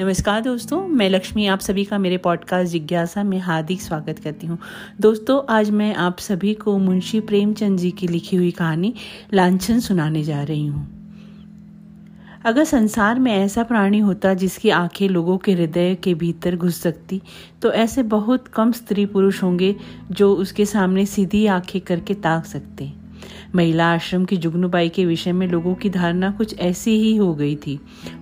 नमस्कार दोस्तों, मैं लक्ष्मी, आप सभी का मेरे पॉडकास्ट जिज्ञासा में हार्दिक स्वागत करती हूँ। दोस्तों, आज मैं आप सभी को मुंशी प्रेमचंद जी की लिखी हुई कहानी लांछन सुनाने जा रही हूँ। अगर संसार में ऐसा प्राणी होता जिसकी आँखें लोगों के हृदय के भीतर घुस सकती तो ऐसे बहुत कम स्त्री पुरुष होंगे जो उसके सामने सीधी आँखें करके ताक सकते। महिला आश्रम की जुगनूबाई के विषय में लोगों की धारणा कुछ ऐसी ही हो गई थी।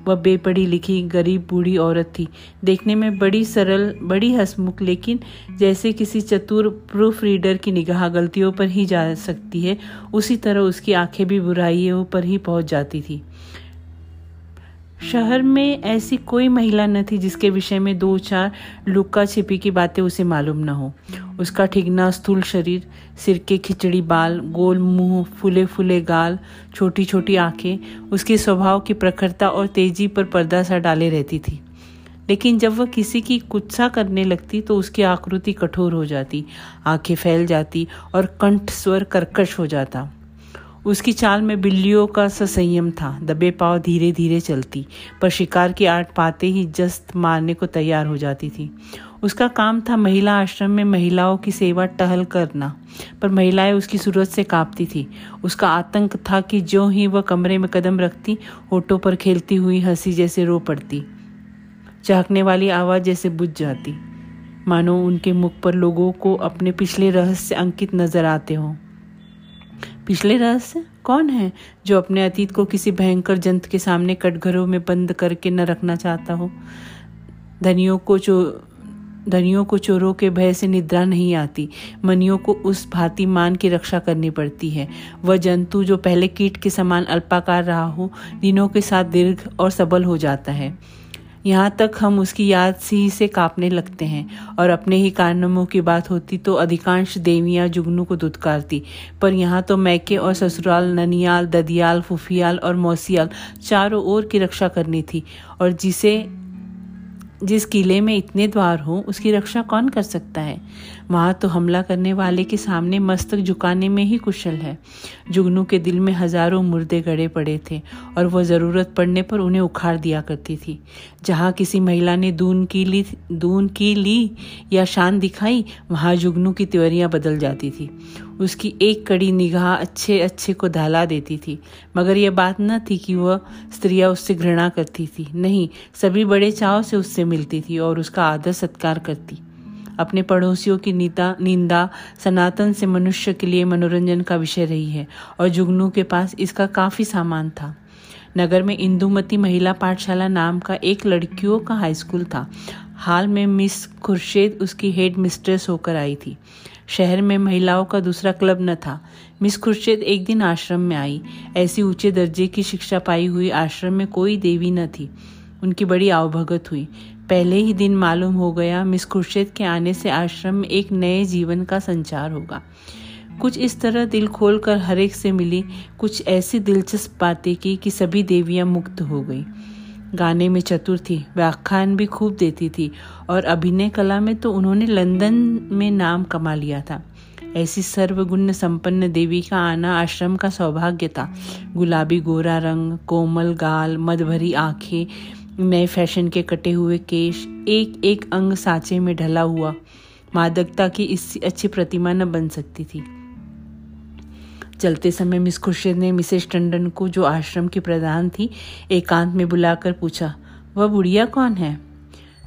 वह बेपढ़ी लिखी, गरीब, बूढ़ी औरत थी। देखने में बड़ी सरल, बड़ी हसमुख, लेकिन जैसे किसी चतुर प्रूफ रीडर की निगाह गलतियों पर ही जा सकती है, उसी तरह उसकी आँखें भी बुराइयों पर ही पहुँच जाती थी। शहर में ऐसी कोई महिला न थी जिसके विषय में दो चार लुक्का छिपी की बातें उसे मालूम न हो। उसका ठिगना स्थूल शरीर, सिर के खिचड़ी बाल, गोल मुँह फूले फूले गाल छोटी छोटी आँखें, उसके स्वभाव की प्रखरता और तेज़ी पर पर्दा सा डाले रहती थी। लेकिन जब वह किसी की कुत्सा करने लगती तो उसकी आकृति कठोर हो जाती, आँखें फैल जाती और कंठ स्वर कर्कश हो जाता। उसकी चाल में बिल्लियों का ससंयम था। दबे पाव धीरे धीरे चलती। पर शिकार की आट पाते ही जस्त मारने को तैयार हो जाती थी। उसका काम था महिला आश्रम में महिलाओं की सेवा टहल करना। पर महिलाएँ उसकी सूरत से कांपती थी। उसका आतंक था कि जो ही वह कमरे में कदम रखती, होठों पर खेलती हुई हँसी जैसे रो पड़ती। चहकने वाली आवाज़ जैसे बुझ जाती। मानो उनके मुख पर लोगों को अपने पिछले रहस्य अंकित नज़र आते हों। पिछले रहस्य? कौन है जो अपने अतीत को किसी भयंकर जंत के सामने कटघरों में बंद करके न रखना चाहता हो? धनियों को चो, धनियों को चोरों के भय से निद्रा नहीं आती। मनियों को उस भांति मान की रक्षा करनी पड़ती है। वह जंतु जो पहले कीट के समान अल्पाकार रहा हो, दिनों के साथ दीर्घ और सबल हो जाता है। यहाँ तक हम उसकी याद सी से कांपने लगते हैं। और अपने ही कारनामों की बात होती तो अधिकांश देवियाँ जुगनू को दुदकारती पर यहाँ तो मैके और ससुराल, ननियाल, ददियाल, फुफियाल और मौसियाल चारों ओर की रक्षा करनी थी। और जिसे, जिस किले में इतने द्वार हो, उसकी रक्षा कौन कर सकता है? वहाँ तो हमला करने वाले के सामने मस्तक झुकाने में ही कुशल है। जुगनू के दिल में हज़ारों मुर्दे गड़े पड़े थे और वह ज़रूरत पड़ने पर उन्हें उखाड़ दिया करती थी। जहाँ किसी महिला ने दून की ली, दून की ली या शान दिखाई, वहाँ जुगनू की त्योरियाँ बदल जाती थी। उसकी एक कड़ी निगाह अच्छे अच्छे को दहला देती थी। मगर यह बात न थी कि वह स्त्रियाँ उससे घृणा करती थी। नहीं, सभी बड़े चाव से उससे मिलती थी और उसका आदर सत्कार करती। अपने पड़ोसियों की नीता, निंदा, सनातन से मनुष्य के लिए मनोरंजन का विषय रही है और जुगनू के पास इसका काफ़ी सामान था। नगर में इंदुमती महिला पाठशाला नाम का एक लड़कियों का हाई स्कूल था। हाल में मिस खुर्शेद उसकी हेड मिस्ट्रेस होकर आई थी। शहर में महिलाओं का दूसरा क्लब न था। मिस खुर्शेद एक दिन आश्रम में आई। ऐसी ऊँचे दर्जे की शिक्षा पाई हुई आश्रम में कोई देवी न थी। उनकी बड़ी आवभगत हुई। पहले ही दिन मालूम हो गया, मिस खुर्शेद के आने से आश्रम में एक नए जीवन का संचार होगा। कुछ इस तरह दिल खोल कर हरेक से मिली कुछ ऐसी दिलचस्प बातें की कि सभी देवियाँ मुक्त हो गई। गाने में चतुर थी, व्याख्यान भी खूब देती थी और अभिनय कला में तो उन्होंने लंदन में नाम कमा लिया था। ऐसी सर्वगुण संपन्न देवी का आना आश्रम का सौभाग्य था। गुलाबी गोरा रंग, कोमल गाल मद भरी आँखें नए फ़ैशन के कटे हुए केश एक एक अंग सांचे में ढला हुआ। मादकता की इससे अच्छी प्रतिमा न बन सकती थी। चलते समय मिस खुर्शीद ने मिसेस टंडन को, जो आश्रम की प्रधान थी, एकांत में बुलाकर पूछा, वह बुढ़िया कौन है?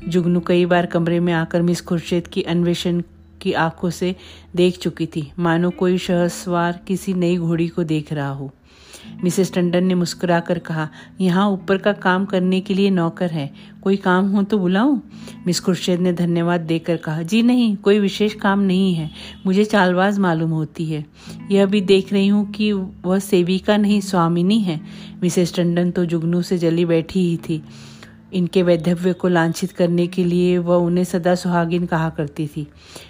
जुगनू कई बार कमरे में आकर मिस खुर्शीद की अन्वेषण की आँखों से देख चुकी थी। मानो कोई सहसवार किसी नई घोड़ी को देख रहा हो। मिसेस टंडन ने मुस्कुराकर कहा, यहाँ ऊपर का काम करने के लिए नौकर है। कोई काम हो तो बुलाऊं? मिस खुर्शेद ने धन्यवाद देकर कहा, जी नहीं, कोई विशेष काम नहीं है। मुझे चालबाज मालूम होती है। यह भी देख रही हूँ कि वह सेविका नहीं, स्वामिनी है। मिसेस टंडन तो जुगनू से जली बैठी ही थी। इनके वैधव्य को लांछित करने के लिए वह उन्हें सदा सुहागिन कहा करती थी।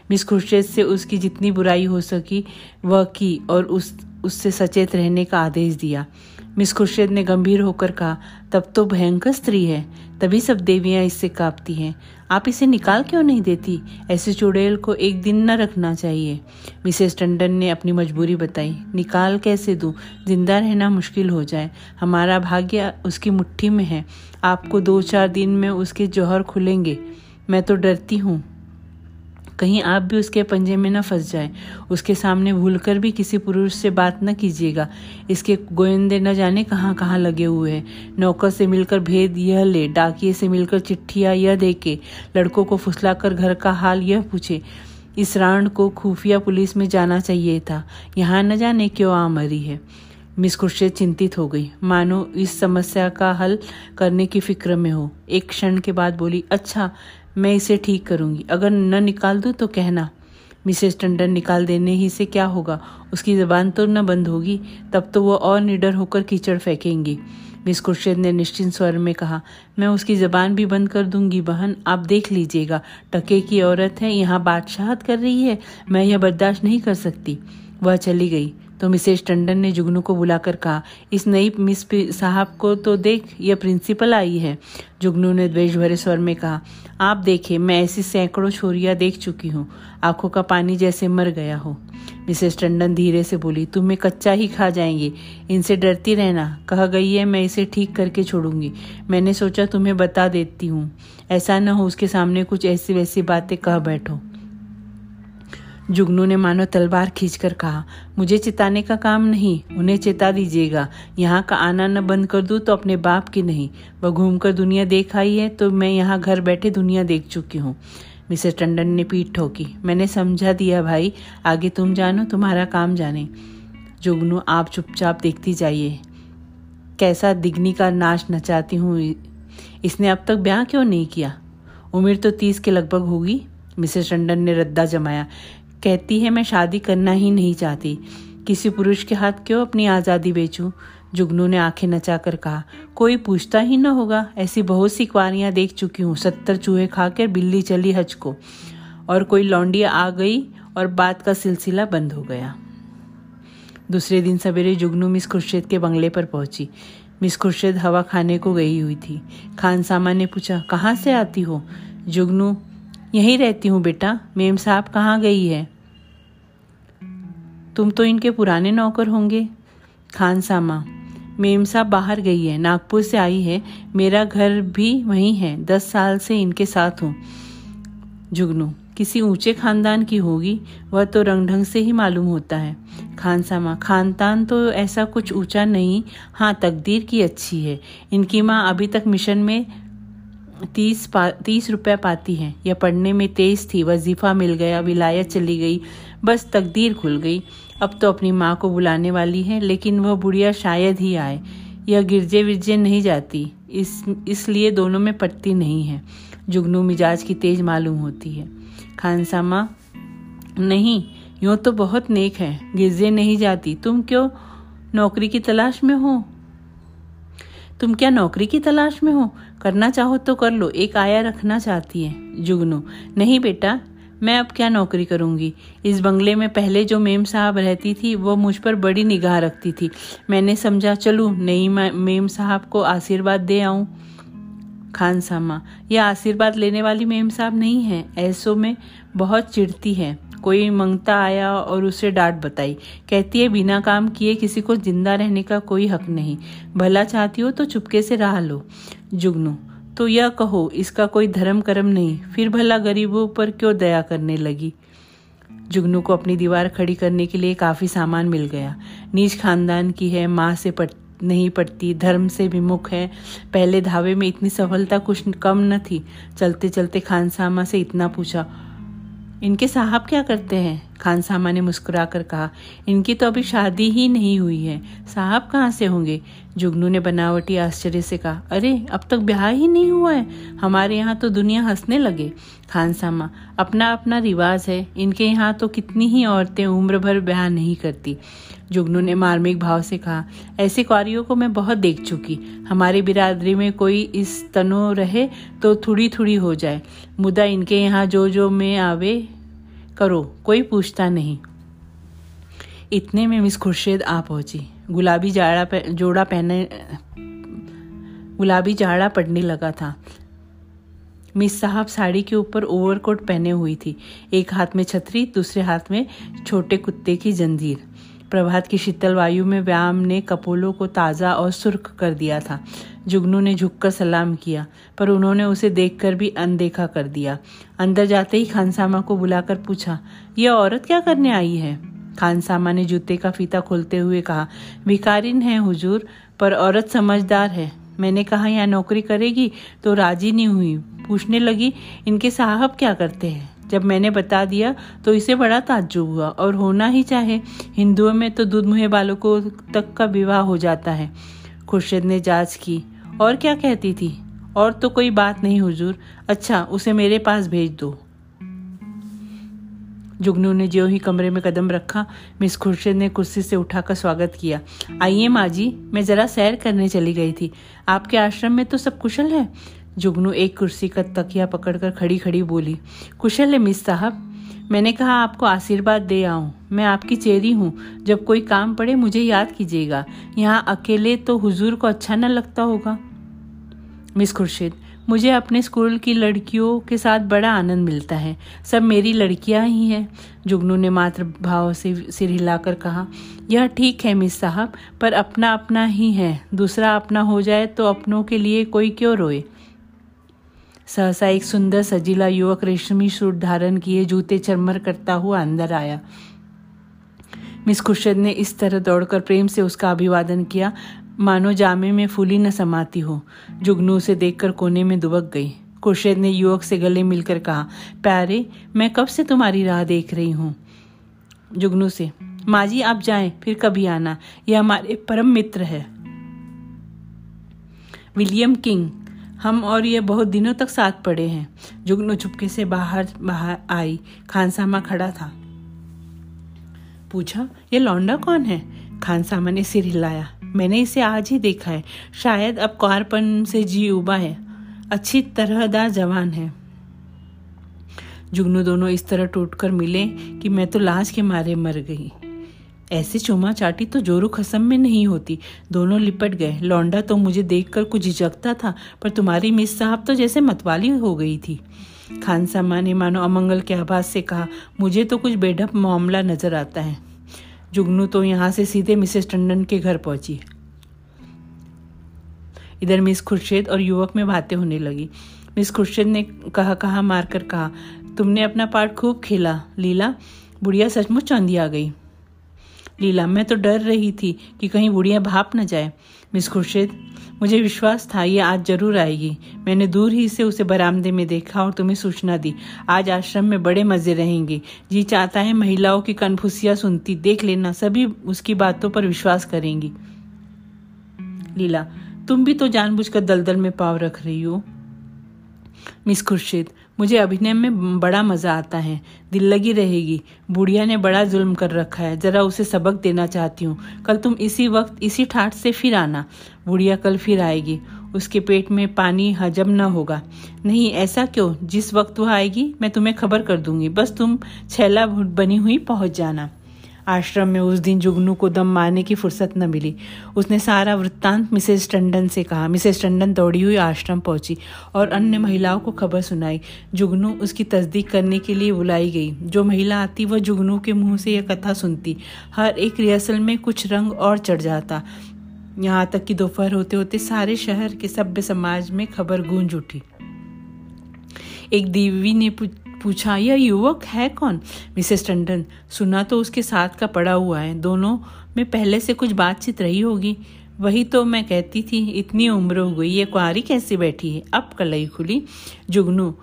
मिस खुर्शेद से उसकी जितनी बुराई हो सकी, वह की और उस उससे सचेत रहने का आदेश दिया। मिस खुर्शीद ने गंभीर होकर कहा, तब तो भयंकर स्त्री है, तभी सब देवियाँ इससे कांपती हैं। आप इसे निकाल क्यों नहीं देती? ऐसे चुड़ैल को एक दिन न रखना चाहिए। मिसेस टंडन ने अपनी मजबूरी बताई, निकाल कैसे दूँ? ज़िंदा रहना मुश्किल हो जाए। हमारा भाग्य उसकी मुट्ठी में है। आपको दो चार दिन में उसके जौहर खुलेंगे। मैं तो डरती हूँ। कहीं आप भी उसके पंजे में न फंस जाए। उसके सामने भूलकर भी किसी पुरुष से बात न कीजिएगा। इसके गोयंदे न जाने कहाँ कहाँ लगे हुए हैं। नौकर से मिलकर भेद यह ले, डाकिए से मिलकर चिट्ठियाँ यह दे के लड़कों को फुसलाकर घर का हाल यह पूछे, इस राउंड को खुफिया पुलिस में जाना चाहिए था। यहाँ न जाने क्यों आ मरी है? मिस खुर्शीद चिंतित हो गई। मानो इस समस्या का हल करने की फ़िक्र में हो। एक क्षण के बाद बोली अच्छा मैं इसे ठीक करूँगी। अगर न निकाल दूँ तो कहना, मिसेस टंडन, निकाल देने ही से क्या होगा? उसकी जबान तो न बंद होगी, तब तो वो और निडर होकर कीचड़ फेंकेंगी। मिस खुर्शीद ने निश्चिंत स्वर में कहा, मैं उसकी जबान भी बंद कर दूँगी, बहन, आप देख लीजिएगा। टके की औरत है, यहाँ बादशाहत कर रही है, मैं यह बर्दाश्त नहीं कर सकती। वह चली गई। तो मिसेज टंडन ने जुगनू को बुलाकर कहा, इस नई मिस साहब को तो देख, यह प्रिंसिपल आई है। जुगनू ने द्वेष भरे स्वर में कहा आप देखे, मैं ऐसी सैकड़ों छोरियाँ देख चुकी हूँ। आँखों का पानी जैसे मर गया हो। मिसेस टंडन धीरे से बोली, तुम्हें कच्चा ही खा जाएँगे। इनसे डरती रहना। कह गई है, मैं इसे ठीक करके छोड़ूँगी। मैंने सोचा तुम्हें बता देती हूँ। ऐसा न हो उसके सामने कुछ ऐसी वैसी बातें कह बैठो। जुगनू ने मानो तलवार खींचकर कहा, मुझे चिताने का काम नहीं, उन्हें चिता दीजिएगा। यहाँ का आना न बंद कर दूँ तो अपने बाप की नहीं। वह घूमकर दुनिया देख आई है तो मैं यहाँ घर बैठे दुनिया देख चुकी हूँ। मिसेस टंडन ने पीठ ठोकी, मैंने समझा दिया भाई, आगे तुम जानो, तुम्हारा काम जाने। जुगनू, आप चुपचाप देखती जाइए। कैसा दिग्नी का नाश नचाती हूँ, इसने अब तक ब्याह क्यों नहीं किया? उम्र तो तीस के लगभग होगी। मिसेस टंडन ने रद्दा जमाया कहती है, मैं शादी करना ही नहीं चाहती। किसी पुरुष के हाथ क्यों अपनी आज़ादी बेचूं? जुगनू ने आँखें नचाकर कहा, कोई पूछता ही न होगा। ऐसी बहुत सी कुआरियाँ देख चुकी हूँ। सत्तर चूहे खाकर बिल्ली चली हज को। और कोई लौंडी आ गई और बात का सिलसिला बंद हो गया। दूसरे दिन सवेरे जुगनू मिस खुर्शीद के बंगले पर पहुँची। मिस खुर्शीद हवा खाने को गई हुई थी। खान सामा ने पूछा, कहाँ से आती हो? जुगनू, यहीं रहती हूँ बेटा। मेम साहब कहाँ गई है? तुम तो इनके पुराने नौकर होंगे। खान सामा, मेम साहब बाहर गई है, नागपुर से आई है। मेरा घर भी वहीं है, दस साल से इनके साथ हूँ। जुगनू, किसी ऊँचे खानदान की होगी, वह तो रंग ढंग से ही मालूम होता है। खान सामा, खानदान तो ऐसा कुछ ऊँचा नहीं हाँ तकदीर की अच्छी है। इनकी माँ अभी तक मिशन में तीस पा, तीस रुपया पाती हैं। यह पढ़ने में तेज थी, वजीफा मिल गया, विलायत चली गई, बस तकदीर खुल गई। अब तो अपनी माँ को बुलाने वाली है, लेकिन वह बुढ़िया शायद ही आए। यह गिरजे विरजे नहीं जाती। इस, इसलिए दोनों में पटती नहीं है। जुगनू मिजाज की तेज मालूम होती है। खानसामा नहीं, यूँ तो बहुत नेक है। गिरजे नहीं जाती। तुम क्यों नौकरी की तलाश में हो? तुम क्या नौकरी की तलाश में हो? करना चाहो तो कर लो। एक आया रखना चाहती है। जुगनू, नहीं बेटा मैं अब क्या नौकरी करूँगी? इस बंगले में पहले जो मेम साहब रहती थी, वो मुझ पर बड़ी निगाह रखती थी। मैंने समझा, चलू नई मेम साहब को आशीर्वाद दे आऊँ। खान सामा, यह आशीर्वाद लेने वाली मेम साहब नहीं है। ऐसो में बहुत चिढ़ती है। कोई मंगता आया और उसे डांट बताई। कहती है, बिना काम किए किसी को ज़िंदा रहने का कोई हक नहीं। भला चाहती हो तो चुपके से रह लो। जुगनू तो यह कहो, इसका कोई धर्म कर्म नहीं। फिर भला गरीबों पर क्यों दया करने लगी? जुगनू को अपनी दीवार खड़ी करने के लिए काफ़ी सामान मिल गया। नीच खानदान की है, माँ से पट, नहीं पड़ती धर्म से विमुख है। पहले धावे में इतनी सफलता कुछ कम न थी। चलते चलते खानसामा से इतना पूछा इनके साहब क्या करते हैं? खान सामा ने मुस्कुरा कर कहा, इनकी तो अभी शादी ही नहीं हुई है। साहब कहाँ से होंगे? जुगनू ने बनावटी आश्चर्य से कहा, अरे, अब तक ब्याह ही नहीं हुआ है। हमारे यहाँ तो दुनिया हंसने लगे। खान सामा अपना अपना रिवाज है। इनके यहाँ तो कितनी ही औरतें उम्र भर ब्याह नहीं करती। जुगनू ने मार्मिक भाव से कहा ऐसे कुआरियों को मैं बहुत देख चुकी। हमारी बिरादरी में कोई इस तनो रहे तो थोड़ी थोड़ी हो जाए। मुदा इनके यहाँ जो जो में आवे करो कोई पूछता नहीं। इतने में मिस खुर्शेद आ पहुँची। गुलाबी जाड़ा पे, जोड़ा पहने गुलाबी जाड़ा पड़ने लगा था। मिस साहब साड़ी के ऊपर ओवरकोट पहने हुई थी। एक हाथ में छतरी दूसरे हाथ में छोटे कुत्ते की जंजीर। प्रभात की शीतल वायु में व्यायाम ने कपोलों को ताज़ा और सुर्ख कर दिया था। जुगनू ने झुककर सलाम किया, पर उन्होंने उसे देखकर भी अनदेखा कर दिया। अंदर जाते ही खानसामा को बुलाकर पूछा यह औरत क्या करने आई है? खानसामा ने जूते का फीता खोलते हुए कहा भिकारिन है हुजूर, पर औरत समझदार है। मैंने कहा, यहाँ नौकरी करेगी तो राज़ी नहीं हुई। पूछने लगी, इनके साहब क्या करते हैं? जब मैंने बता दिया तो इसे बड़ा ताज्जुब हुआ। और होना ही चाहे, हिंदुओं में तो दूध मुहे बालकों तक का विवाह हो जाता है। खुर्शीद ने जाँच की। और क्या कहती थी? और तो कोई बात नहीं, हुजूर। अच्छा उसे मेरे पास भेज दो। जुगनू ने जो ही कमरे में कदम रखा, मिस खुर्शीद ने कुर्सी से उठाकर स्वागत किया। आइए माँ जी, मैं जरा सैर करने चली गई थी। आपके आश्रम में तो सब कुशल है? जुगनू एक कुर्सी का तकिया पकड़कर खड़ी खड़ी बोली, कुशल है मिस साहब, मैंने कहा आपको आशीर्वाद दे आऊँ। मैं आपकी चेरी हूँ। जब कोई काम पड़े मुझे याद कीजिएगा। यहाँ अकेले तो हुजूर को अच्छा न लगता होगा। मिस खुर्शीद, मुझे अपने स्कूल की लड़कियों के साथ बड़ा आनंद मिलता है। सब मेरी लड़कियाँ ही हैं। जुगनू ने मात्र भाव से सिर हिलाकर कहा, यह ठीक है मिस साहब, पर अपना अपना ही है। दूसरा अपना हो जाए तो अपनों के लिए कोई क्यों रोए? सहसा एक सुंदर सजीला युवक रेशमी सूट धारण किए, जूते चरमर करता हुआ अंदर आया। मिस खुर्शद ने इस तरह दौड़कर प्रेम से उसका अभिवादन किया, मानो जामे में फूली न समाती हो। जुगनू से देखकर कोने में दुबक गई। खुर्शद ने युवक से गले मिलकर कहा, प्यारे, मैं कब से तुम्हारी राह देख रही हूँ? जुगनू से माँ जी आप जाएँ, फिर कभी आना। यह हमारे परम मित्र है। विलियम किंग हम और ये बहुत दिनों तक साथ पड़े हैं। जुगनू चुपके से बाहर बाहर आई। खानसामा खड़ा था। पूछा, ये लौंडा कौन है? खानसामा ने सिर हिलाया। मैंने इसे आज ही देखा है। शायद अब कारपन से जी उबा है। अच्छी तरहदार जवान है। जुगनू दोनों इस तरह टूटकर मिले कि मैं तो लाश के मारे मर गई। ऐसे चुमा चाटी तो जोरू खसम में नहीं होती। दोनों लिपट गए। लौंडा तो मुझे देखकर कुछ झिझकता था, पर तुम्हारी मिस साहब तो जैसे मतवाली हो गई थी। खान सामा ने मानो अमंगल के आभास से कहा, मुझे तो कुछ बेढप मामला नज़र आता है। जुगनू तो यहाँ से सीधे मिसेस टंडन के घर पहुँची। इधर मिस खुर्शेद और युवक में बातें होने लगी। मिस खुर्शेद ने कहा कहा, मारकर कहा, तुमने अपना पार्ट खूब खेला, लीला। बुढ़िया सचमुच चांदी आ गई। लीला, मैं तो डर रही थी कि कहीं बुढ़िया भाप न जाए। मिस खुर्शीद, मुझे विश्वास था ये आज ज़रूर आएगी। मैंने दूर ही से उसे बरामदे में देखा और तुम्हें सूचना दी। आज आश्रम में बड़े मज़े रहेंगे। जी चाहता है महिलाओं की कनफुसिया सुनती। देख लेना, सभी उसकी बातों पर विश्वास करेंगी। लीला, तुम भी तो जानबूझकर दलदल में पाव रख रही हो। मिस खुर्शीद मुझे अभिनय में बड़ा मज़ा आता है। दिल लगी रहेगी। बुढ़िया ने बड़ा जुल्म कर रखा है। जरा उसे सबक देना चाहती हूँ। कल तुम इसी वक्त, इसी ठाट से फिर आना। बुढ़िया कल फिर आएगी। उसके पेट में पानी हजम न होगा। नहीं, ऐसा क्यों? जिस वक्त वह आएगी, मैं तुम्हें खबर कर दूँगी। बस तुम छैला बनी हुई पहुँच जाना। आश्रम में उस दिन जुगनू को दम मारने की फुर्सत न मिली। उसने सारा वृत्तांत मिसेस टंडन से कहा। मिसेस टंडन दौड़ी हुई आश्रम पहुँची और अन्य महिलाओं को खबर सुनाई। जुगनू उसकी तस्दीक करने के लिए बुलाई गई। जो महिला आती, वह जुगनू के मुँह से यह कथा सुनती। हर एक रिहर्सल में कुछ रंग और चढ़ जाता। यहाँ तक कि दोपहर होते होते सारे शहर के सभ्य समाज में खबर गूंज उठी। एक देवी ने पूछा, यह युवक है कौन? मिसेस टंडन, सुना तो उसके साथ का पड़ा हुआ है। दोनों में पहले से कुछ बातचीत रही होगी। वही तो मैं कहती थी, इतनी उम्र हो गई, ये कुआरी कैसे बैठी है? अब कलई खुली। जुगनू,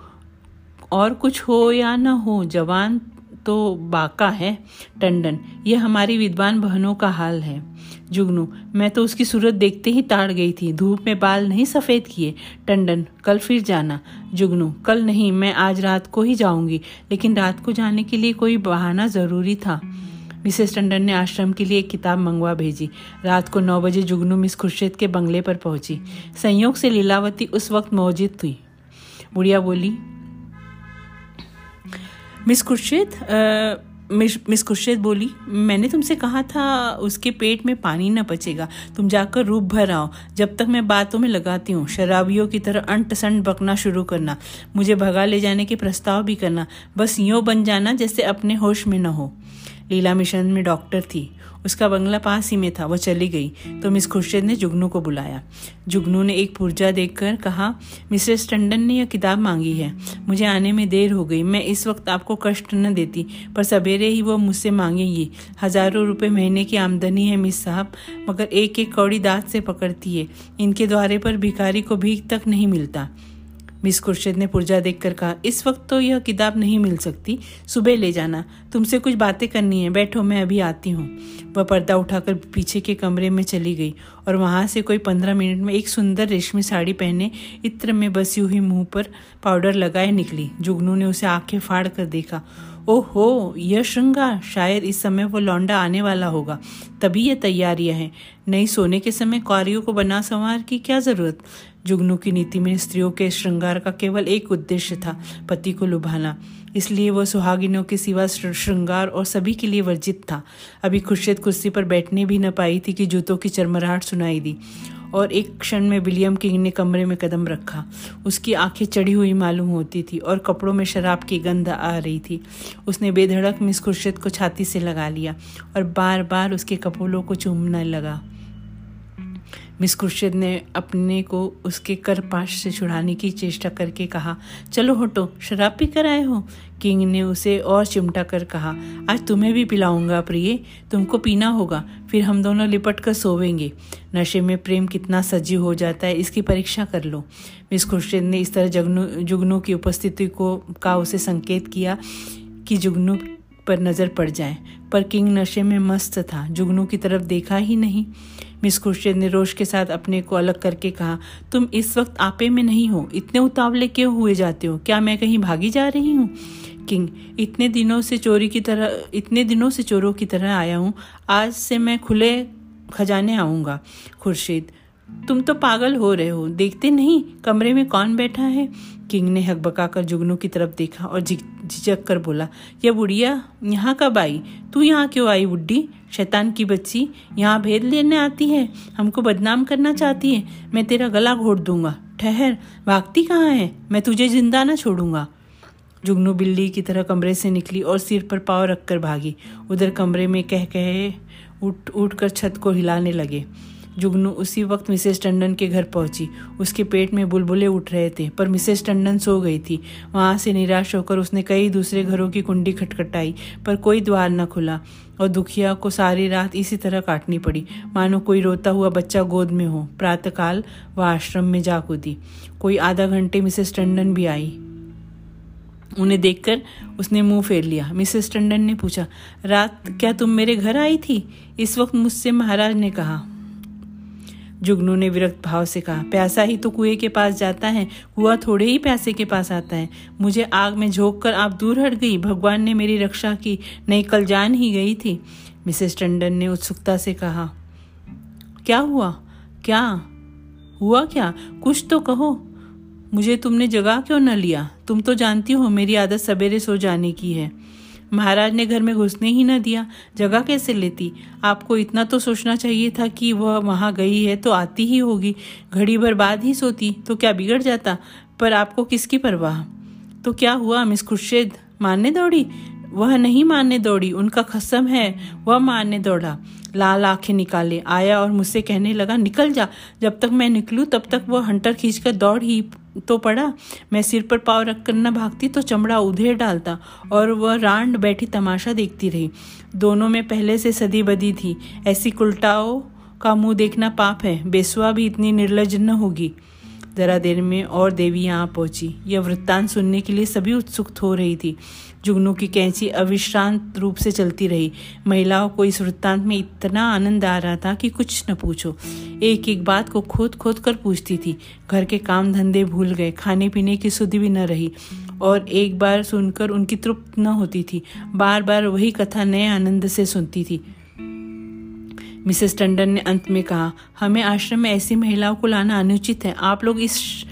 और कुछ हो या न हो, जवान तो बाका है टंडन। ये हमारी विद्वान बहनों का हाल है। जुगनू, मैं तो उसकी सूरत देखते ही ताड़ गई थी। धूप में बाल नहीं सफ़ेद किए। टंडन, कल फिर जाना। जुगनू, कल नहीं, मैं आज रात को ही जाऊँगी, लेकिन रात को जाने के लिए कोई बहाना ज़रूरी था। मिसेस टंडन ने आश्रम के लिए एक किताब मंगवा भेजी। रात को नौ बजे जुगनू मिस खुर्शीद के बंगले पर पहुँची। संयोग से लीलावती उस वक्त मौजूद थी। बुढ़िया बोली, मिस खुर्शीद मिस खुर्शेद बोली, मैंने तुमसे कहा था उसके पेट में पानी न बचेगा तुम जाकर रूप भर आओ। जब तक मैं बातों में लगाती हूँ, शराबियों की तरह अंट संट बकना शुरू करना। मुझे भगा ले जाने के प्रस्ताव भी करना। बस यूँ बन जाना जैसे अपने होश में न हो। लीला मिशन में डॉक्टर थी। उसका बंगला पास ही में था, वह चली गई। तो मिस खुर्शीद ने जुगनू को बुलाया। जुगनू ने एक पुर्जा देखकर कहा, मिसेस टंडन ने यह किताब मांगी है। मुझे आने में देर हो गई। मैं इस वक्त आपको कष्ट न देती, पर सवेरे ही वो मुझसे मांगेंगी हज़ारों रुपये महीने की आमदनी है मिस साहब, मगर एक एक कौड़ी दांत से पकड़ती है। इनके द्वारे पर भिखारी को भीख तक नहीं मिलता। मिस खुर्शीद ने पुर्जा देखकर कहा, इस वक्त तो यह किताब नहीं मिल सकती, सुबह ले जाना। तुमसे कुछ बातें करनी है, बैठो, मैं अभी आती हूँ। वह पर्दा उठाकर पीछे के कमरे में चली गई और वहाँ से कोई पंद्रह मिनट में एक सुंदर रेशमी साड़ी पहने इत्र में बसी हुई मुँह पर पाउडर लगाए निकली। जुगनू ने उसे आँखें फाड़ कर देखा। ओहो, यह श्रृंगार! शायद इस समय वो लौंडा आने वाला होगा। तभी यह तैयारियाँ हैं। नहीं सोने के समय क्वारियों को बना संवार की क्या ज़रूरत? जुगनू की नीति में स्त्रियों के श्रृंगार का केवल एक उद्देश्य था, पति को लुभाना। इसलिए वह सुहागिनों के सिवा श्रृंगार और सभी के लिए वर्जित था। अभी खुर्शीद कुर्सी पर बैठने भी न पाई थी कि जूतों की चरमराहट सुनाई दी और एक क्षण में विलियम किंग ने कमरे में कदम रखा। उसकी आँखें चढ़ी हुई मालूम होती थी और कपड़ों में शराब की गंध आ रही थी। उसने बेधड़क मिस खुर्शीद को छाती से लगा लिया और बार बार उसके कपोलों को चूमने लगा। मिस खुर्शीद ने अपने को उसके कर पाश से छुड़ाने की चेष्टा करके कहा, चलो हटो, शराब पी कर आए हो? किंग ने उसे और चिमटा कर कहा, आज तुम्हें भी पिलाऊँगा प्रिय, तुमको पीना होगा, फिर हम दोनों लिपट कर सोवेंगे। नशे में प्रेम कितना सजीव हो जाता है, इसकी परीक्षा कर लो। मिस खुर्शीद ने इस तरह जगनू, जुगनू की उपस्थिति को, का उसे संकेत किया कि जुगनू पर नज़र पड़ जाए, पर किंग नशे में मस्त था, जुगनू की तरफ़ देखा ही नहीं। मिस खुर्शीद ने रोश के साथ अपने को अलग करके कहा, तुम इस वक्त आपे में नहीं हो, इतने उतावले क्यों हुए जाते हो? क्या मैं कहीं भागी जा रही हूँ? किंग, इतने दिनों से चोरी की तरह, इतने दिनों से चोरों की तरह आया हूँ, आज से मैं खुले खजाने आऊँगा। खुर्शीद, तुम तो पागल हो रहे हो, देखते नहीं कमरे में कौन बैठा है? किंग ने हकबका कर जुगनू की तरफ़ देखा और झिझक कर बोला यह बुढ़िया, यहाँ कब आई? तू यहाँ क्यों आई बुढ़ी? शैतान की बच्ची, यहाँ भेद लेने आती है, हमको बदनाम करना चाहती है, मैं तेरा गला घोट दूँगा। ठहर, भागती कहाँ है? मैं तुझे ज़िंदा ना छोड़ूँगा। जुगनू बिल्ली की तरह कमरे से निकली और सिर पर पाव रखकर भागी। उधर कमरे में कह कहे उठ उठ कर छत को हिलाने लगे। जुगनू उसी वक्त मिसेस टंडन के घर पहुँची। उसके पेट में बुलबुले उठ रहे थे, पर मिसेस टंडन सो गई थी। वहाँ से निराश होकर उसने कई दूसरे घरों की कुंडी खटखटाई, पर कोई द्वार न खुला, और दुखिया को सारी रात इसी तरह काटनी पड़ी। मानो कोई रोता हुआ बच्चा गोद में हो। प्रातःकाल वह आश्रम में जा कूदी। कोई आधा घंटे मिसेस टंडन भी आई। उन्हें देखकर उसने मुँह फेर लिया। मिसेस टंडन ने पूछा, रात, क्या तुम मेरे घर आई थी? इस वक्त मुझसे महाराज ने कहा जुगनू ने विरक्त भाव से कहा, प्यासा ही तो कुएँ के पास जाता है, कुआ थोड़े ही प्यासे के पास आता है। मुझे आग में झोंक कर आप दूर हट गई, भगवान ने मेरी रक्षा की, नहीं कल जान ही गई थी। मिसेस टंडन ने उत्सुकता से कहा, क्या हुआ? क्या? हुआ क्या? कुछ तो कहो। मुझे तुमने जगा क्यों न लिया? तुम तो जानती हो मेरी आदत सवेरे सो जाने की है। महाराज ने घर में घुसने ही न दिया, जगह कैसे लेती? आपको इतना तो सोचना चाहिए था कि वह वहाँ गई है तो आती ही होगी। घड़ी भर बाद ही सोती तो क्या बिगड़ जाता? पर आपको किसकी परवाह? तो क्या हुआ, मिस खुर्शेद? मानने दौड़ी? वह नहीं मानने दौड़ी, उनका खसम है, वह मानने दौड़ा। लाल आँखें निकाले, आया और मुझसे कहने लगा, निकल जा, जब तक मैं निकलूं, तब तक वह हंटर खींचकर दौड़ ही तो पड़ा। मैं सिर पर पाव रख कर न भागती तो चमड़ा उधेर डालता और वह रांड बैठी तमाशा देखती रही। दोनों में पहले से सदी बदी थी। ऐसी कुलटाओं का मुँह देखना पाप है। बेसुआ भी इतनी निर्लज न होगी। जरा देर में और देवी यहाँ पहुँची। यह वृत्तांत सुनने के लिए सभी उत्सुक हो रही थी। जुगनू की कैंची अविश्रांत रूप से चलती रही। महिलाओं को इस वृत्तांत में इतना आनंद आ रहा था कि कुछ न पूछो। एक एक बात को खोद खोद कर पूछती थी। घर के काम धंधे भूल गए खाने पीने की सुधि भी न रही और एक बार सुनकर उनकी तृप्त न होती थी। बार बार वही कथा नए आनंद से सुनती थी। मिसेस टंडन ने अंत में कहा, हमें आश्रम में ऐसी महिलाओं को लाना अनुचित है। आप लोग इस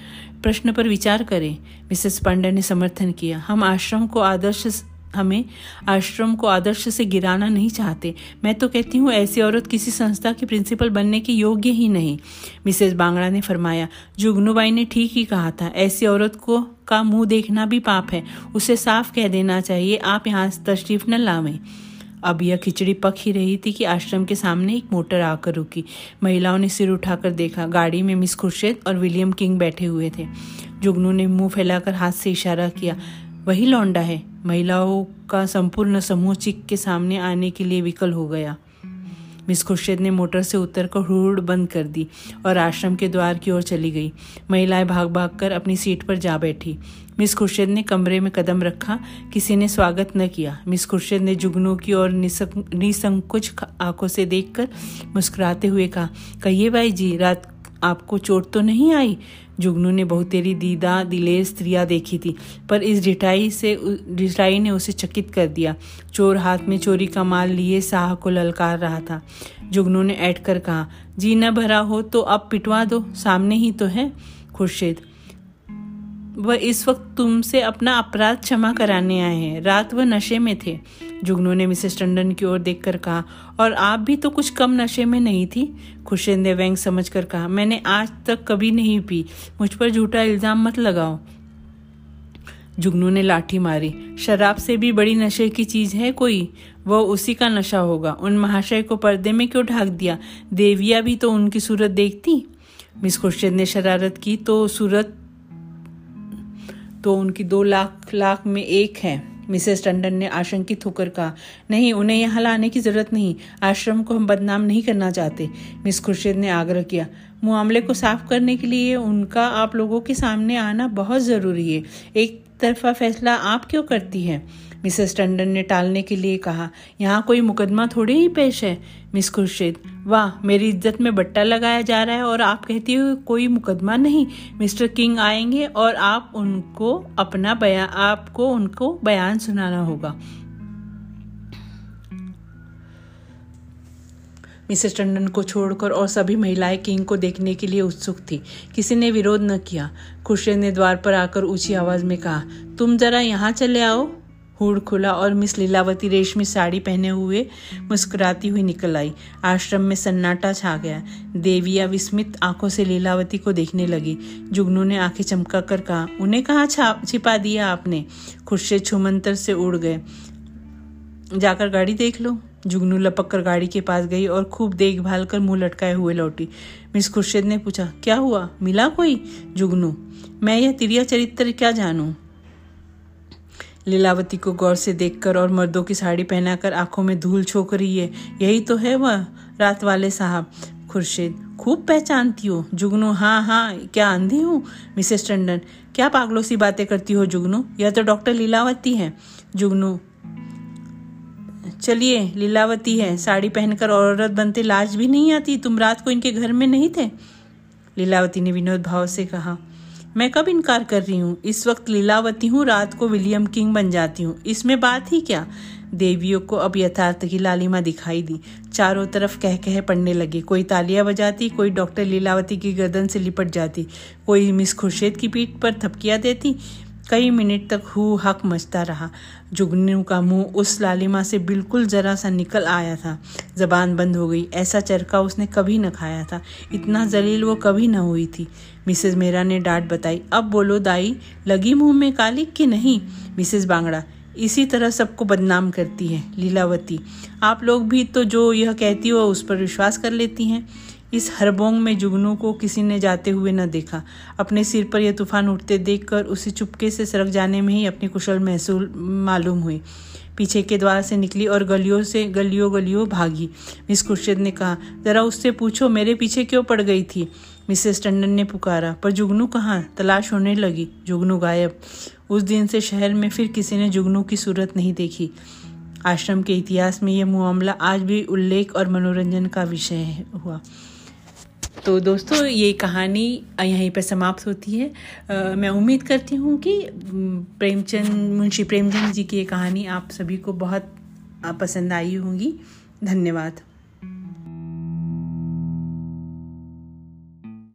प्रश्न पर विचार करें। मिसेस पांडे ने समर्थन किया। हम आश्रम को आदर्श हमें आश्रम को आदर्श से गिराना नहीं चाहते। मैं तो कहती हूँ, ऐसी औरत किसी संस्था की प्रिंसिपल बनने के योग्य ही नहीं। मिसेस बांगड़ा ने फरमाया, जुगनूबाई ने ठीक ही कहा था, ऐसी औरत को का मुँह देखना भी पाप है। उसे साफ़ कह देना चाहिए, आप यहाँ तशरीफ़ न लावें। अब यह खिचड़ी पक ही रही थी कि आश्रम के सामने एक मोटर आकर रुकी। महिलाओं ने सिर उठाकर देखा, गाड़ी में मिस खुर्शेद और विलियम किंग बैठे हुए थे। जुगनू ने मुँह फैलाकर हाथ से इशारा किया, वही लौंडा है। महिलाओं का संपूर्ण समूह चिक के सामने आने के लिए विकल हो गया। मिस खुर्शेद ने मोटर से उतर कर हुड़ बंद कर दी और आश्रम के द्वार की ओर चली गई। महिलाएँ भाग भाग कर अपनी सीट पर जा बैठी। मिस खुर्शेद ने कमरे में कदम रखा, किसी ने स्वागत न किया। मिस खुर्शेद ने जुगनू की ओर निसंकुच आँखों से देखकर मुस्कुराते हुए कहा, कहिए भाई जी रात आपको चोट तो नहीं आई? जुगनू ने बहुतेरी दीदा, दिलेर स्त्रियाँ देखी थी, पर इस डिटाई से डिटाई ने उसे चकित कर दिया। चोर हाथ में चोरी का माल लिए साह को ललकार रहा था। जुगनू ने ऐट कर कहा जी न भरा हो तो अब पिटवा दो, सामने ही तो है खुर्शीद। वह इस वक्त तुमसे अपना अपराध क्षमा कराने आए हैं। रात वह नशे में थे। जुगनू ने मिसेस टंडन की ओर देखकर कहा, और आप भी तो कुछ कम नशे में नहीं थी? खुशेंद व्यंग समझ कर कहा, मैंने आज तक कभी नहीं पी। मुझ पर झूठा इल्ज़ाम मत लगाओ। जुगनू ने लाठी मारी। शराब से भी बड़ी नशे की चीज़ है कोई? वह उसी का नशा होगा। उन महाशय को पर्दे में क्यों ढाक दिया? देविया भी तो उनकी सूरत देखती? मिस खुर्शीद ने शरारत की तो सूरत तो उनकी दो लाख लाख में एक है। मिसेस टंडन ने आशंकित होकर कहा, नहीं, उन्हें यहाँ लाने की ज़रूरत नहीं। आश्रम को हम बदनाम नहीं करना चाहते। मिस खुर्शीद ने आग्रह किया मामले को साफ़ करने के लिए उनका आप लोगों के सामने आना बहुत ज़रूरी है। एक तरफा फैसला आप क्यों करती है? मिसेस टंडन ने टालने के लिए कहा, यहाँ कोई मुकदमा थोड़ी ही पेश है, मिस खुर्शीद। वाह, मेरी इज़्ज़त में बट्टा लगाया जा रहा है और आप कहती हो कोई मुकदमा नहीं। मिस्टर किंग आएँगे और आप उनको अपना बयान आपको उनको बयान सुनाना होगा। मिसेस टंडन को छोड़कर और सभी महिलाएँ किंग को देखने के लिए उत्सुक थी। किसी ने विरोध न किया। खुर्शीद ने द्वार पर आकर ऊँची आवाज़ में कहा, तुम जरा यहाँ चले आओ। हुड़ खुला और मिस लीलावती रेशमी साड़ी पहने हुए मुस्कुराती हुई निकल आई। आश्रम में सन्नाटा छा गया। देविया विस्मित आँखों से लीलावती को देखने लगी। जुगनू ने आँखें चमका कर कहा, उन्हें कहा छिपा दिया आपने? खुर्शे छुमंतर से उड़ गए। जाकर गाड़ी देख लो। जुगनू लपक कर गाड़ी के पास गई और खूब देखभाल कर मुँह लटकाए हुए लौटी। मिस खुर्शीद ने पूछा, क्या हुआ? मिला कोई? जुगनू, मैं यह तिरिया चरित्र क्या जानू? लीलावती को गौर से देखकर और मर्दों की साड़ी पहनाकर आँखों में धूल छोक रही है। यही तो है वह, रात वाले साहब। खुर्शीद, खूब पहचानती हो। जुगनू हाँ हाँ क्या आंधी हूँ? मिसेस टंडन, क्या पागलों सी बातें करती हो जुगनू? यह तो डॉक्टर लीलावती है। जुगनू, चलिए, लीलावती है। साड़ी पहनकर औरत बनते लाज भी नहीं आती। तुम रात को इनके घर में नहीं थे? लीलावती ने विनोद भाव से कहा मैं कब इनकार कर रही हूँ? इस वक्त लीलावती हूँ, रात को विलियम किंग बन जाती हूँ। इसमें बात ही क्या? देवियों को अब यथार्थ की लालिमा दिखाई दी। चारों तरफ़ कह कह पड़ने लगे। कोई तालियाँ बजाती, कोई डॉक्टर लीलावती की गर्दन से लिपट जाती। कोई मिस खुर्शेद की पीठ पर थपकियाँ देती। कई मिनट तक हु हक मचता रहा। जुगनू का मुँह उस लालिमा से बिल्कुल जरा सा निकल आया था। जबान बंद हो गई। ऐसा चरका उसने कभी न खाया था। इतना जलील वो कभी न हुई थी। मिसेज मेरा ने डांट बताई, अब बोलो दाई, लगी मुँह में काली कि नहीं? मिसेज बांगड़ा, इसी तरह सबको बदनाम करती है, लीलावती। आप लोग भी तो जो यह कहती हो उस पर विश्वास कर लेती हैं। इस हरबोंग में जुगनू को किसी ने जाते हुए न देखा। अपने सिर पर यह तूफ़ान उठते देखकर उसे चुपके से सड़क जाने में ही अपनी कुशल महसूल मालूम हुई। पीछे के द्वार से निकली और गलियों से गलियों गलियों भागी। मिस खुर्शीद ने कहा, जरा उससे पूछो, मेरे पीछे क्यों पड़ गई थी? मिसेस टंडन ने पुकारा, पर जुगनू कहाँ? तलाश होने लगी। जुगनू गायब। उस दिन से शहर में फिर किसी ने जुगनू की सूरत नहीं देखी। आश्रम के इतिहास में यह मामला आज भी उल्लेख और मनोरंजन का विषय हुआ। तो दोस्तों ये कहानी यहीं पर समाप्त होती है। आ, मैं उम्मीद करती हूँ कि प्रेमचंद मुंशी प्रेमचंद जी की ये कहानी आप सभी को बहुत पसंद आई होंगी। धन्यवाद।